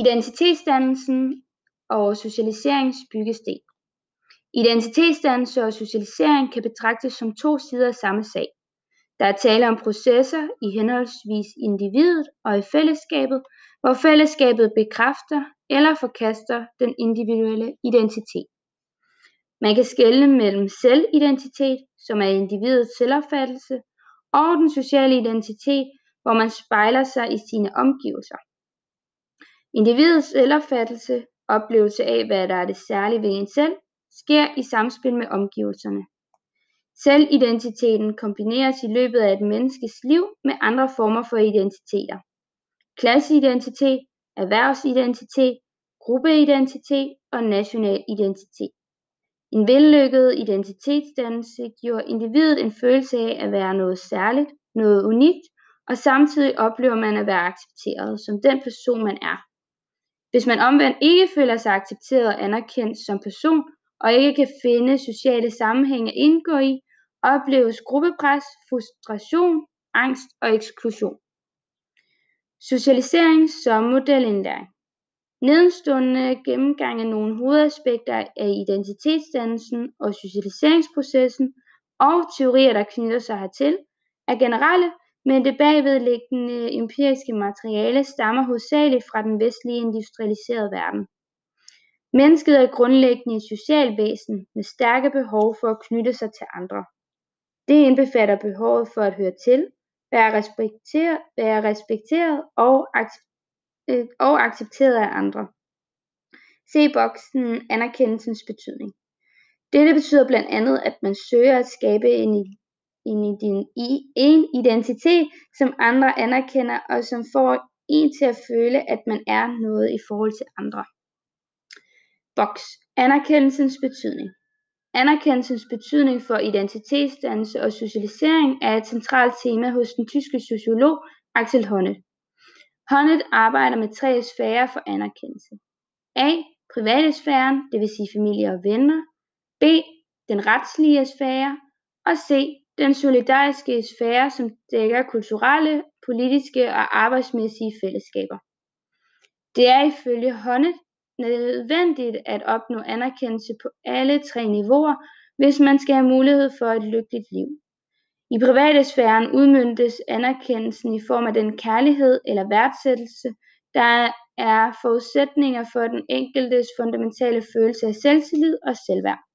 Identitetsdannelsen og socialiseringens byggesten Identitetsdannelse og socialisering kan betragtes som to sider af samme sag. Der er tale om processer i henholdsvis individet og i fællesskabet, hvor fællesskabet bekræfter eller forkaster den individuelle identitet. Man kan skelne mellem selvidentitet, som er individets selvopfattelse, og den sociale identitet, hvor man spejler sig i sine omgivelser. Individets selvopfattelse, oplevelse af hvad der er det særlige ved en selv, sker i samspil med omgivelserne. Selvidentiteten kombineres i løbet af et menneskes liv med andre former for identiteter. Klasseidentitet, erhvervsidentitet, gruppeidentitet og national identitet. En vellykket identitetsdannelse giver individet en følelse af at være noget særligt, noget unikt, og samtidig oplever man at være accepteret som den person man er. Hvis man omvendt ikke føler sig accepteret og anerkendt som person, og ikke kan finde sociale sammenhænge at indgå i, opleves gruppepres, frustration, angst og eksklusion. Socialisering som modelindlæring. Nedenstående gennemgang af nogle hovedaspekter af identitetsdannelsen og socialiseringsprocessen og teorier, der knytter sig hertil, er generelle, men det bagvedliggende øh, empiriske materiale stammer hovedsageligt fra den vestlige industrialiserede verden. Mennesket er grundlæggende et socialt væsen med stærke behov for at knytte sig til andre. Det indbefatter behovet for at høre til, være respekteret, være respekteret og, øh, og accepteret af andre. Se boksen anerkendelsens betydning. Dette betyder blandt andet, at man søger at skabe en, i din i en identitet, som andre anerkender og som får en til at føle, at man er noget i forhold til andre. Boks Anerkendelsens betydning Anerkendelsens betydning for identitetsdannelse og socialisering er et centralt tema hos den tyske sociolog Axel Honneth. Honneth arbejder med tre sfærer for anerkendelse. A. Private sfæren, sige familie og venner. B. Den retslige sfære. Og C. Den solidariske sfære, som dækker kulturelle, politiske og arbejdsmæssige fællesskaber. Det er ifølge Honne nødvendigt at opnå anerkendelse på alle tre niveauer, hvis man skal have mulighed for et lykkeligt liv. I privatesfæren udmøntes anerkendelsen i form af den kærlighed eller værdsættelse, der er forudsætninger for den enkeltes fundamentale følelse af selvtillid og selvværd.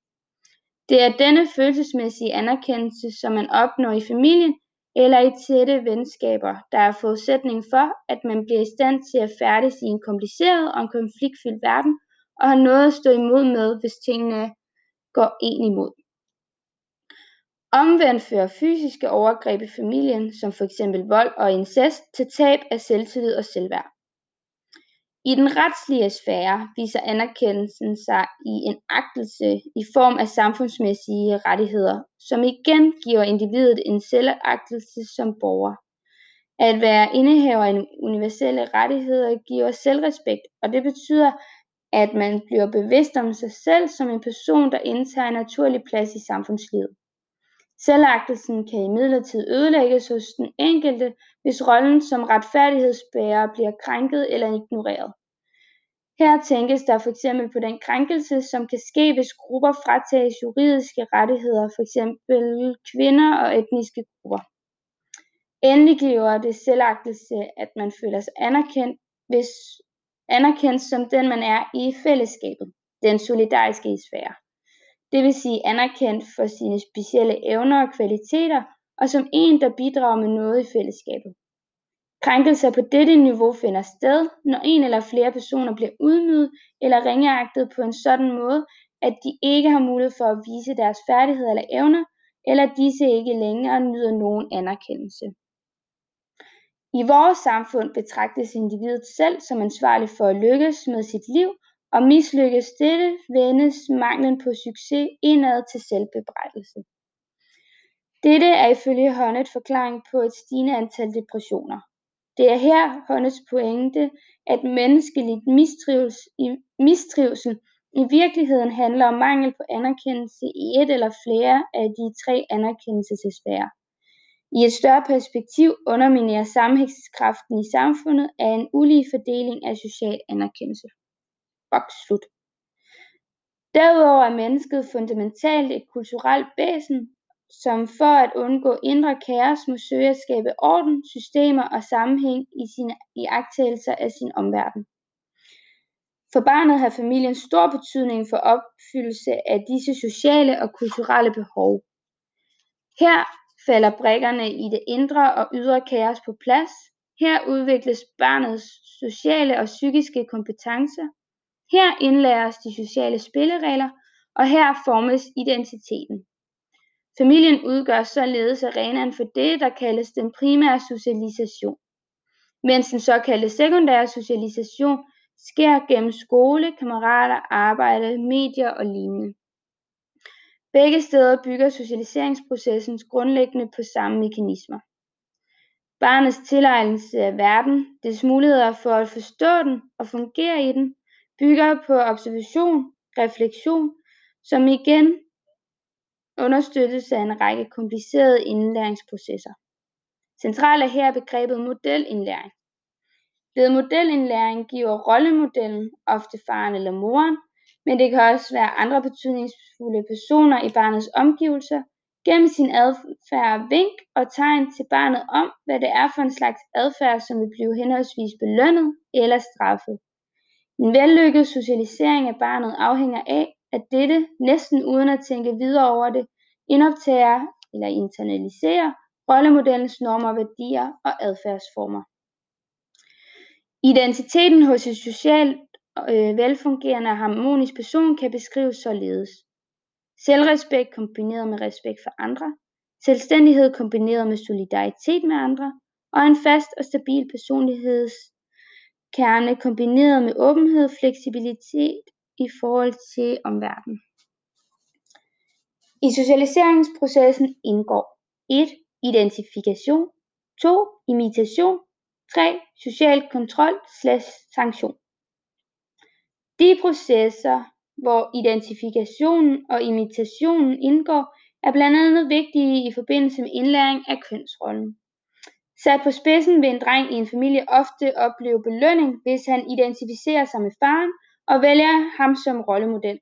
Det er denne følelsesmæssige anerkendelse, som man opnår i familien eller i tætte venskaber, der er forudsætning for, at man bliver i stand til at færdes i en kompliceret og en konfliktfyldt verden, og har noget at stå imod med, hvis tingene går en imod. Omvendt fører fysiske overgreb i familien, som f.eks. vold og incest, til tab af selvtillid og selvværd. I den retslige sfære viser anerkendelsen sig i en agtelse i form af samfundsmæssige rettigheder, som igen giver individet en selvagtelse som borger. At være indehaver af universelle rettigheder giver selvrespekt, og det betyder, at man bliver bevidst om sig selv som en person, der indtager en naturlig plads i samfundslivet. Selvagtelsen kan imidlertid ødelægges hos den enkelte, hvis rollen som retfærdighedsbærer bliver krænket eller ignoreret. Her tænkes der fx på den krænkelse, som kan ske, hvis grupper fratages juridiske rettigheder, f.eks. kvinder og etniske grupper. Endelig giver det selvagtelse, at man føler sig anerkendt, hvis anerkendt som den man er i fællesskabet, den solidariske sfære det vil sige anerkendt for sine specielle evner og kvaliteter, og som en, der bidrager med noget i fællesskabet. Krænkelser på dette niveau finder sted, når en eller flere personer bliver udnyttet eller ringeagtet på en sådan måde, at de ikke har mulighed for at vise deres færdigheder eller evner, eller disse ikke længere nyder nogen anerkendelse. I vores samfund betragtes individet selv som ansvarlig for at lykkes med sit liv og mislykkes dette, vendes manglen på succes indad til selvbebrejdelse. Dette er ifølge Honnet forklaring på et stigende antal depressioner. Det er her Honnets pointe, at menneskeligt mistrivsel i virkeligheden handler om mangel på anerkendelse i et eller flere af de tre anerkendelsesfærer. I et større perspektiv underminerer sammenhængskraften i samfundet af en ulige fordeling af social anerkendelse. Slut. Derudover er mennesket fundamentalt et kulturelt væsen, som for at undgå indre kaos må søge at skabe orden, systemer og sammenhæng i sine iagttagelser af sin omverden. For barnet har familien stor betydning for opfyldelse af disse sociale og kulturelle behov. Her falder brikkerne i det indre og ydre kaos på plads. Her udvikles barnets sociale og psykiske kompetencer. Her indlæres de sociale spilleregler, og her formes identiteten. Familien udgør således arenaen for det, der kaldes den primære socialisation, mens den såkaldte sekundære socialisation sker gennem skole, kammerater, arbejde, medier og lignende. Begge steder bygger socialiseringsprocessen grundlæggende på samme mekanismer. Barnets tilegnelse af verden, dets muligheder for at forstå den og fungere i den, bygger på observation, refleksion, som igen understøttes af en række komplicerede indlæringsprocesser. Centralt er her begrebet modelindlæring. Ved modelindlæring giver rollemodellen, ofte faren eller moren, men det kan også være andre betydningsfulde personer i barnets omgivelser, gennem sin adfærd vink og tegn til barnet om, hvad det er for en slags adfærd, som vil blive henholdsvis belønnet eller straffet. En vellykket socialisering af barnet afhænger af, at dette, næsten uden at tænke videre over det, indoptager eller internaliserer rollemodellens normer, værdier og adfærdsformer. Identiteten hos et socialt øh, velfungerende og harmonisk person kan beskrives således. Selvrespekt kombineret med respekt for andre, selvstændighed kombineret med solidaritet med andre, og en fast og stabil personligheds kerne kombineret med åbenhed og fleksibilitet i forhold til omverdenen. I socialiseringsprocessen indgår 1. Identifikation 2. Imitation 3. Social kontrol slash sanktion de processer, hvor identifikationen og imitationen indgår, er blandt andet vigtige i forbindelse med indlæring af kønsrollen. Sat på spidsen vil en dreng i en familie ofte opleve belønning, hvis han identificerer sig med faren og vælger ham som rollemodel,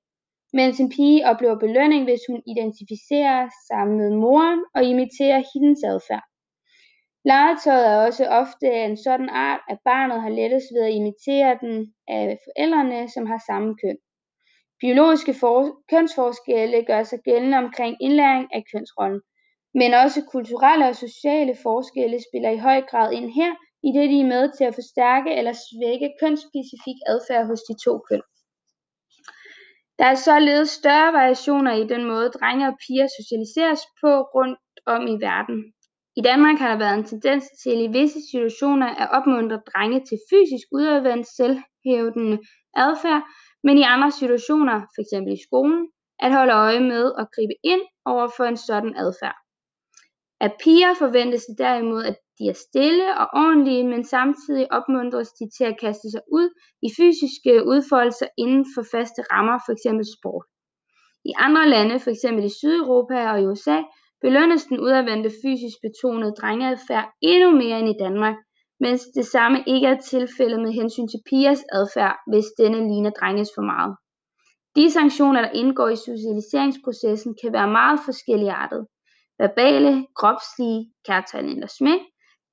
mens en pige oplever belønning, hvis hun identificerer sig med moren og imiterer hendes adfærd. Legetøjet er også ofte af en sådan art, at barnet har lettest ved at imitere den af forældrene, som har samme køn. Biologiske kønsforskelle gør sig gældende omkring indlæring af kønsrollen, men også kulturelle og sociale forskelle spiller i høj grad ind her, idet de er med til at forstærke eller svække kønsspecifik adfærd hos de to køn. Der er således større variationer i den måde drenge og piger socialiseres på rundt om i verden. I Danmark har der været en tendens til i visse situationer at opmuntre drenge til fysisk udadvendt selvhævdende adfærd, men i andre situationer, f.eks. i skolen, at holde øje med og gribe ind over for en sådan adfærd. Af piger forventes det derimod, at de er stille og ordentlige, men samtidig opmuntres de til at kaste sig ud i fysiske udfoldelser inden for faste rammer, f.eks. sport. I andre lande, f.eks. i Sydeuropa og i USA, belønnes den udadvendte fysisk betonede drengeadfærd endnu mere end i Danmark, mens det samme ikke er tilfældet med hensyn til pigers adfærd, hvis denne ligner drenges for meget. De sanktioner, der indgår i socialiseringsprocessen, kan være meget forskelligartede. Verbale, kropslige, kærtegn eller smæk,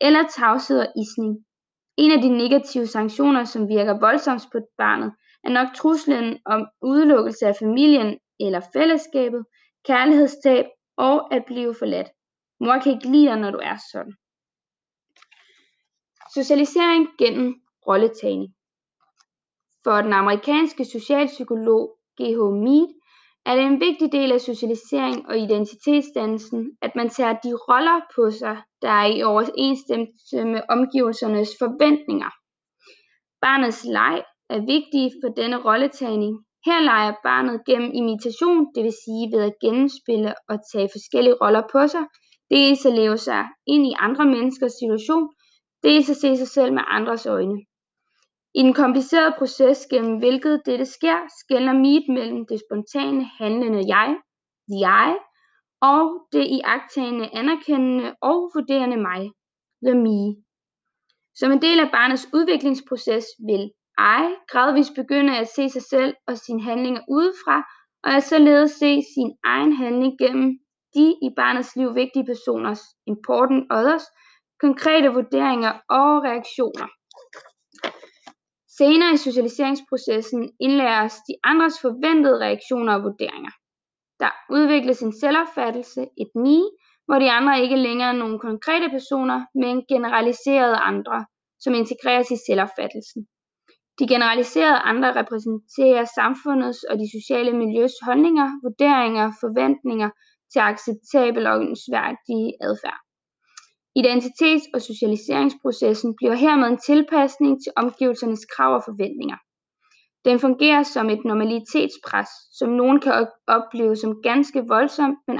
eller tavshed og isning. En af de negative sanktioner, som virker voldsomt på barnet, er nok truslen om udelukkelse af familien eller fællesskabet, kærlighedstab og at blive forladt. Mor kan ikke lide dig, når du er sådan. Socialisering gennem rolletagning. For den amerikanske socialpsykolog G.H. Mead er det en vigtig del af socialisering og identitetsdannelsen, at man tager de roller på sig, der er i overensstemmelse med omgivelsernes forventninger. Barnets leg er vigtig for denne rolletagning, her leger barnet gennem imitation, det vil sige ved at genspille og tage forskellige roller på sig, dels at leve sig ind i andre menneskers situation, dels at se sig selv med andres øjne. I den komplicerede proces, gennem hvilket dette sker, skelner Mead mellem det spontane handlende jeg, the I, og det iagtagende, anerkendende og vurderende mig, the me. Som en del af barnets udviklingsproces vil I gradvist begynde at se sig selv og sine handlinger udefra, og at således se sin egen handling gennem de i barnets liv vigtige personers, important others, konkrete vurderinger og reaktioner. Senere i socialiseringsprocessen indlæres de andres forventede reaktioner og vurderinger. Der udvikles en selvopfattelse, et me, hvor de andre ikke længere er nogle konkrete personer, men generaliserede andre, som integreres i selvopfattelsen. De generaliserede andre repræsenterer samfundets og de sociale miljøs holdninger, vurderinger, forventninger til acceptabel og ønskværdig adfærd. Identitets- og socialiseringsprocessen bliver hermed en tilpasning til omgivelsernes krav og forventninger. Den fungerer som et normalitetspres, som nogen kan opleve som ganske voldsomt, men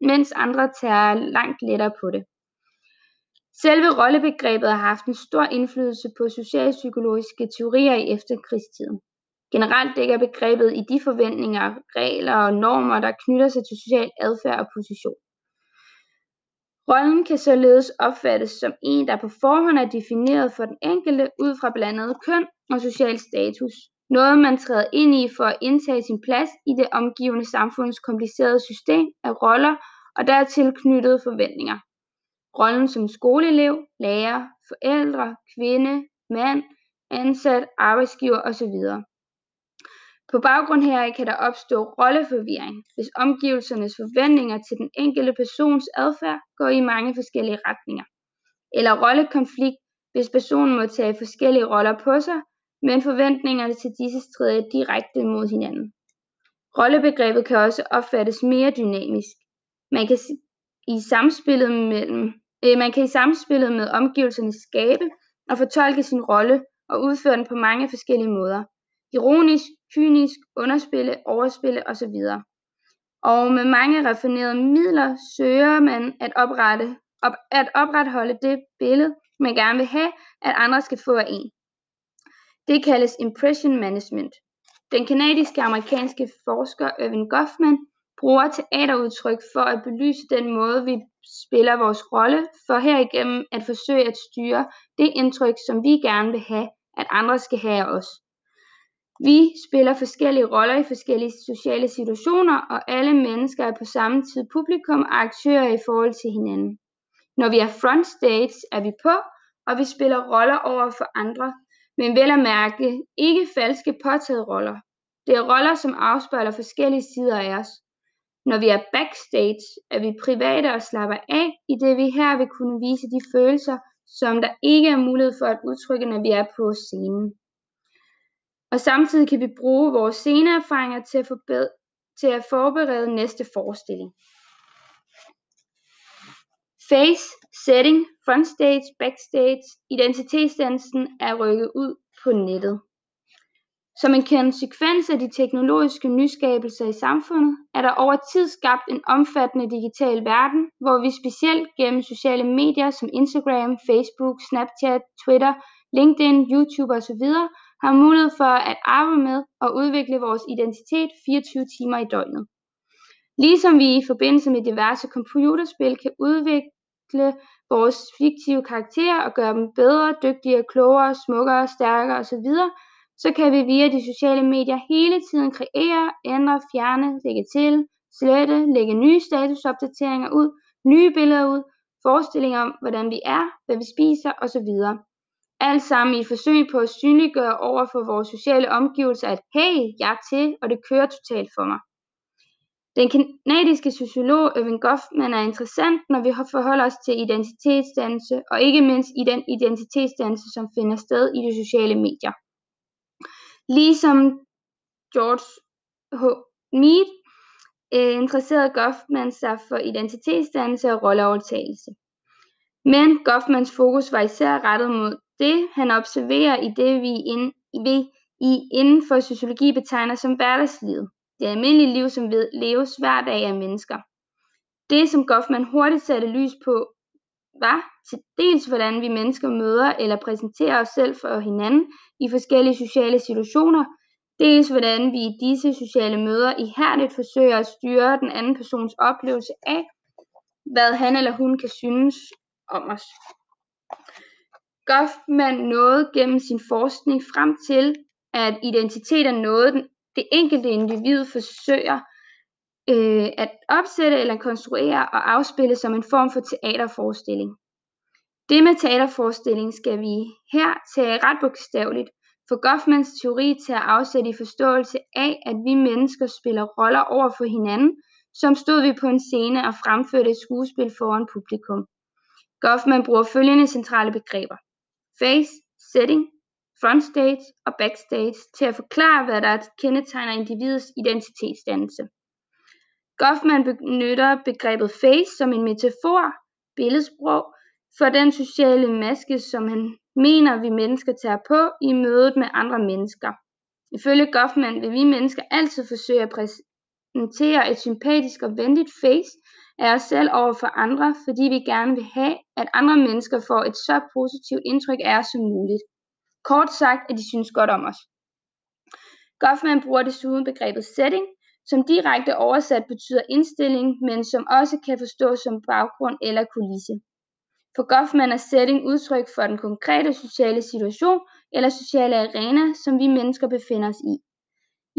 mens andre tager langt lettere på det. Selve rollebegrebet har haft en stor indflydelse på socialpsykologiske teorier i efterkrigstiden. Generelt dækker begrebet i de forventninger, regler og normer, der knytter sig til social adfærd og position. Rollen kan således opfattes som en, der på forhånd er defineret for den enkelte ud fra blandt andet køn og social status. Noget man træder ind i for at indtage sin plads i det omgivende samfunds komplicerede system af roller og dertil knyttede forventninger. Rollen som skoleelev, lærer, forældre, kvinde, mand, ansat, arbejdsgiver osv. På baggrund heraf kan der opstå rolleforvirring, hvis omgivelsernes forventninger til den enkelte persons adfærd går i mange forskellige retninger, eller rollekonflikt, hvis personen må tage forskellige roller på sig, men forventningerne til disse strider direkte mod hinanden. Rollebegrebet kan også opfattes mere dynamisk. Man kan i samspillet mellem øh, man kan i samspillet med omgivelserne skabe og fortolke sin rolle og udføre den på mange forskellige måder ironisk, kynisk, underspille, overspille osv. Og med mange raffinerede midler søger man at, oprette, op, at opretholde det billede, man gerne vil have, at andre skal få af en. Det kaldes impression management. Den kanadiske amerikanske forsker Irving Goffman bruger teaterudtryk for at belyse den måde, vi spiller vores rolle, for herigennem at forsøge at styre det indtryk, som vi gerne vil have, at andre skal have af os. Vi spiller forskellige roller i forskellige sociale situationer, og alle mennesker er på samme tid publikum og aktører i forhold til hinanden. Når vi er frontstage, er vi på, og vi spiller roller over for andre, men vel at mærke ikke falske påtaget roller. Det er roller, som afspejler forskellige sider af os. Når vi er backstage, er vi private og slapper af, i det vi her vil kunne vise de følelser, som der ikke er mulighed for at udtrykke, når vi er på scenen og samtidig kan vi bruge vores sceneerfaringer til at, til at forberede næste forestilling. Face, setting, frontstage, backstage, identitetsdansen er rykket ud på nettet. Som en konsekvens af de teknologiske nyskabelser i samfundet, er der over tid skabt en omfattende digital verden, hvor vi specielt gennem sociale medier som Instagram, Facebook, Snapchat, Twitter, LinkedIn, YouTube osv har mulighed for at arbejde med og udvikle vores identitet 24 timer i døgnet. Ligesom vi i forbindelse med diverse computerspil kan udvikle vores fiktive karakterer og gøre dem bedre, dygtigere, klogere, smukkere, stærkere osv., så kan vi via de sociale medier hele tiden kreere, ændre, fjerne, lægge til, slette, lægge nye statusopdateringer ud, nye billeder ud, forestillinger om, hvordan vi er, hvad vi spiser osv. Alt sammen i forsøg på at synliggøre over for vores sociale omgivelser, at hey, jeg er til, og det kører totalt for mig. Den kanadiske sociolog Irving Goffman er interessant, når vi forholder os til identitetsdannelse, og ikke mindst i den identitetsdannelse, som finder sted i de sociale medier. Ligesom George H. Mead øh, interesserede Goffman sig for identitetsdannelse og rolleovertagelse. Men Goffmans fokus var især rettet mod det han observerer i det vi, ind, vi i inden for sociologi betegner som hverdagslivet, det almindelige liv, som ved, leves hver dag af mennesker. Det, som Goffman hurtigt satte lys på, var til dels, hvordan vi mennesker møder eller præsenterer os selv for hinanden i forskellige sociale situationer, dels hvordan vi i disse sociale møder ihærdigt forsøger at styre den anden persons oplevelse af, hvad han eller hun kan synes om os. Goffman nåede gennem sin forskning frem til, at identitet er noget, det enkelte individ forsøger øh, at opsætte eller konstruere og afspille som en form for teaterforestilling. Det med teaterforestilling skal vi her tage ret bogstaveligt, for Goffmans teori tager afsæt i forståelse af, at vi mennesker spiller roller over for hinanden, som stod vi på en scene og fremførte et skuespil foran publikum. Goffman bruger følgende centrale begreber. Face, setting, frontstage og backstage til at forklare, hvad der kendetegner individets identitetsdannelse. Goffman benytter begrebet face som en metafor, billedsprog, for den sociale maske, som han mener, vi mennesker tager på i mødet med andre mennesker. Ifølge Goffman vil vi mennesker altid forsøge at præsentere et sympatisk og venligt face af os selv over for andre, fordi vi gerne vil have, at andre mennesker får et så positivt indtryk af os som muligt. Kort sagt, at de synes godt om os. Goffman bruger desuden begrebet setting, som direkte oversat betyder indstilling, men som også kan forstås som baggrund eller kulisse. For Goffman er setting udtryk for den konkrete sociale situation eller sociale arena, som vi mennesker befinder os i.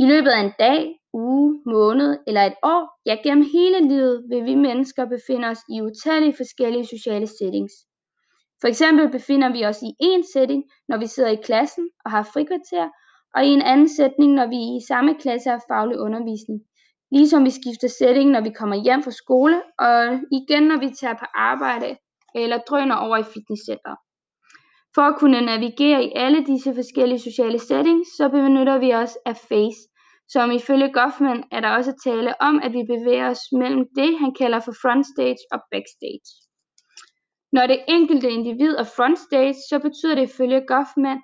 I løbet af en dag, uge, måned eller et år, ja gennem hele livet, vil vi mennesker befinde os i utallige forskellige sociale settings. For eksempel befinder vi os i en setting, når vi sidder i klassen og har frikvarter, og i en anden sætning, når vi i samme klasse har faglig undervisning. Ligesom vi skifter setting, når vi kommer hjem fra skole, og igen når vi tager på arbejde eller drøner over i fitnesscenter. For at kunne navigere i alle disse forskellige sociale settings, så benytter vi os af face, som ifølge Goffman er der også tale om, at vi bevæger os mellem det, han kalder for frontstage og backstage. Når det enkelte individ er frontstage, så betyder det ifølge Goffman,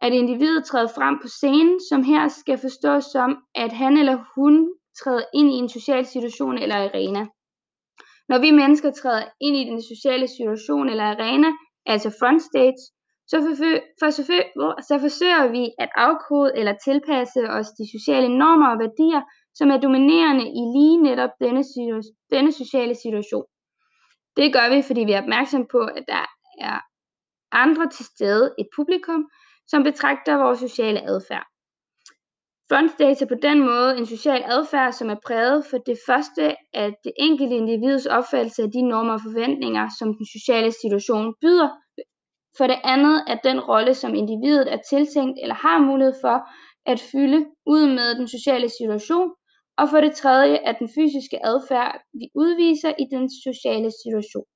at individet træder frem på scenen, som her skal forstås som, at han eller hun træder ind i en social situation eller arena. Når vi mennesker træder ind i den sociale situation eller arena, altså frontstage, så, for, for, så forsøger vi at afkode eller tilpasse os de sociale normer og værdier, som er dominerende i lige netop denne, denne sociale situation. Det gør vi, fordi vi er opmærksom på, at der er andre til stede, et publikum, som betragter vores sociale adfærd. Frontstage er på den måde en social adfærd, som er præget for det første af det enkelte individs opfattelse af de normer og forventninger, som den sociale situation byder. For det andet at den rolle, som individet er tiltænkt eller har mulighed for at fylde ud med den sociale situation. Og for det tredje at den fysiske adfærd, vi udviser i den sociale situation.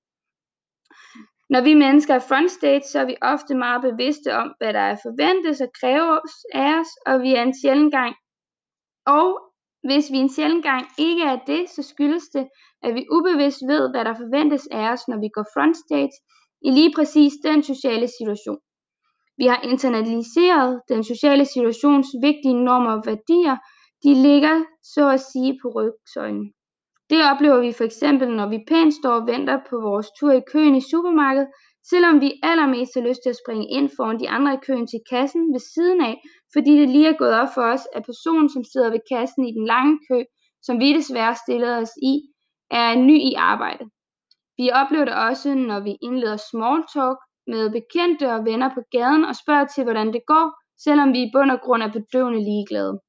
Når vi mennesker er frontstage, så er vi ofte meget bevidste om, hvad der er forventes og kræves af os, og vi er en sjældent gang. Og hvis vi en sjældent gang ikke er det, så skyldes det, at vi ubevidst ved, hvad der forventes af os, når vi går frontstage i lige præcis den sociale situation. Vi har internaliseret den sociale situations vigtige normer og værdier, de ligger så at sige på rygsøjlen. Det oplever vi for eksempel, når vi pænt står og venter på vores tur i køen i supermarkedet, selvom vi allermest har lyst til at springe ind foran de andre i køen til kassen ved siden af, fordi det lige er gået op for os, at personen, som sidder ved kassen i den lange kø, som vi desværre stillede os i, er ny i arbejde. Vi oplever det også, når vi indleder small talk med bekendte og venner på gaden og spørger til, hvordan det går, selvom vi i bund og grund er bedøvende ligeglade.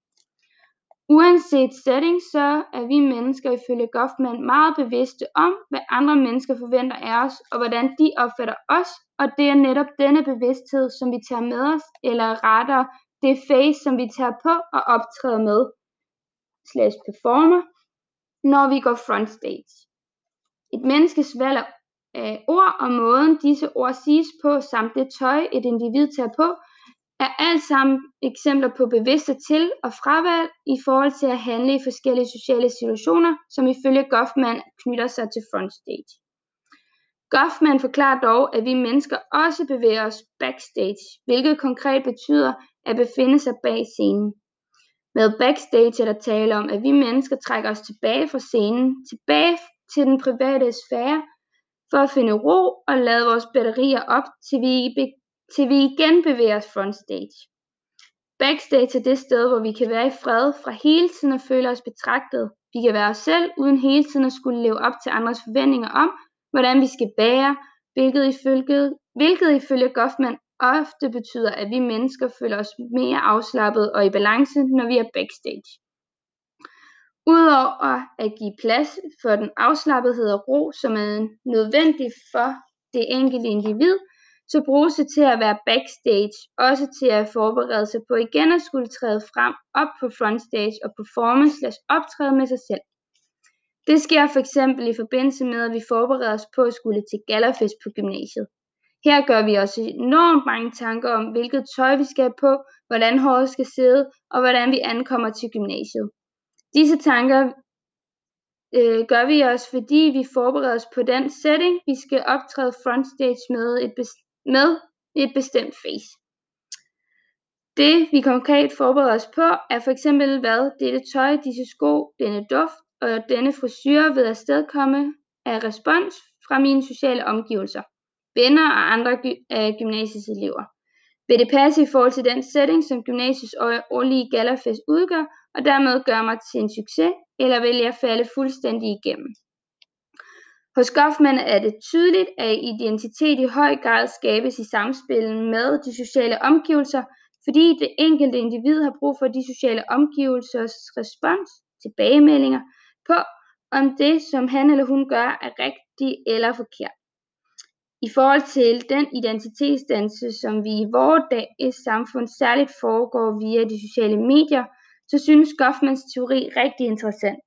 Uanset setting så er vi mennesker ifølge Goffman meget bevidste om, hvad andre mennesker forventer af os, og hvordan de opfatter os, og det er netop denne bevidsthed, som vi tager med os, eller rettere det face, som vi tager på og optræder med, slash performer, når vi går frontstage. Et menneskes valg af ord og måden disse ord siges på, samt det tøj, et individ tager på, er alt sammen eksempler på bevidste til- og fravalg i forhold til at handle i forskellige sociale situationer, som ifølge Goffman knytter sig til frontstage. Goffman forklarer dog, at vi mennesker også bevæger os backstage, hvilket konkret betyder at befinde sig bag scenen. Med backstage er der tale om, at vi mennesker trækker os tilbage fra scenen, tilbage til den private sfære, for at finde ro og lade vores batterier op, til vi til vi igen bevæger os frontstage. Backstage er det sted, hvor vi kan være i fred fra hele tiden at føle os betragtet. Vi kan være os selv, uden hele tiden at skulle leve op til andres forventninger om, hvordan vi skal bære, hvilket ifølge, hvilket ifølge Goffman ofte betyder, at vi mennesker føler os mere afslappet og i balance, når vi er backstage. Udover at give plads for den afslappethed og ro, som er nødvendig for det enkelte individ, så bruges det til at være backstage, også til at forberede sig på igen at skulle træde frem op på frontstage og performe slash optræde med sig selv. Det sker for eksempel i forbindelse med, at vi forbereder os på at skulle til gallerfest på gymnasiet. Her gør vi også enormt mange tanker om, hvilket tøj vi skal have på, hvordan håret skal sidde og hvordan vi ankommer til gymnasiet. Disse tanker øh, gør vi os, fordi vi forbereder os på den setting, vi skal optræde frontstage med et, med et bestemt face. Det vi konkret forbereder os på er for eksempel hvad dette tøj, disse sko, denne duft og denne frisyr ved at stedkomme af respons fra mine sociale omgivelser, venner og andre gy- gymnasiets elever. Vil det passe i forhold til den setting, som gymnasiets årlige gallerfest udgør, og dermed gøre mig til en succes, eller vil jeg falde fuldstændig igennem? Hos Goffman er det tydeligt, at identitet i høj grad skabes i samspillet med de sociale omgivelser, fordi det enkelte individ har brug for de sociale omgivelsers respons, tilbagemeldinger på, om det, som han eller hun gør, er rigtigt eller forkert. I forhold til den identitetsdannelse, som vi i vores dages samfund særligt foregår via de sociale medier, så synes Goffmans teori rigtig interessant.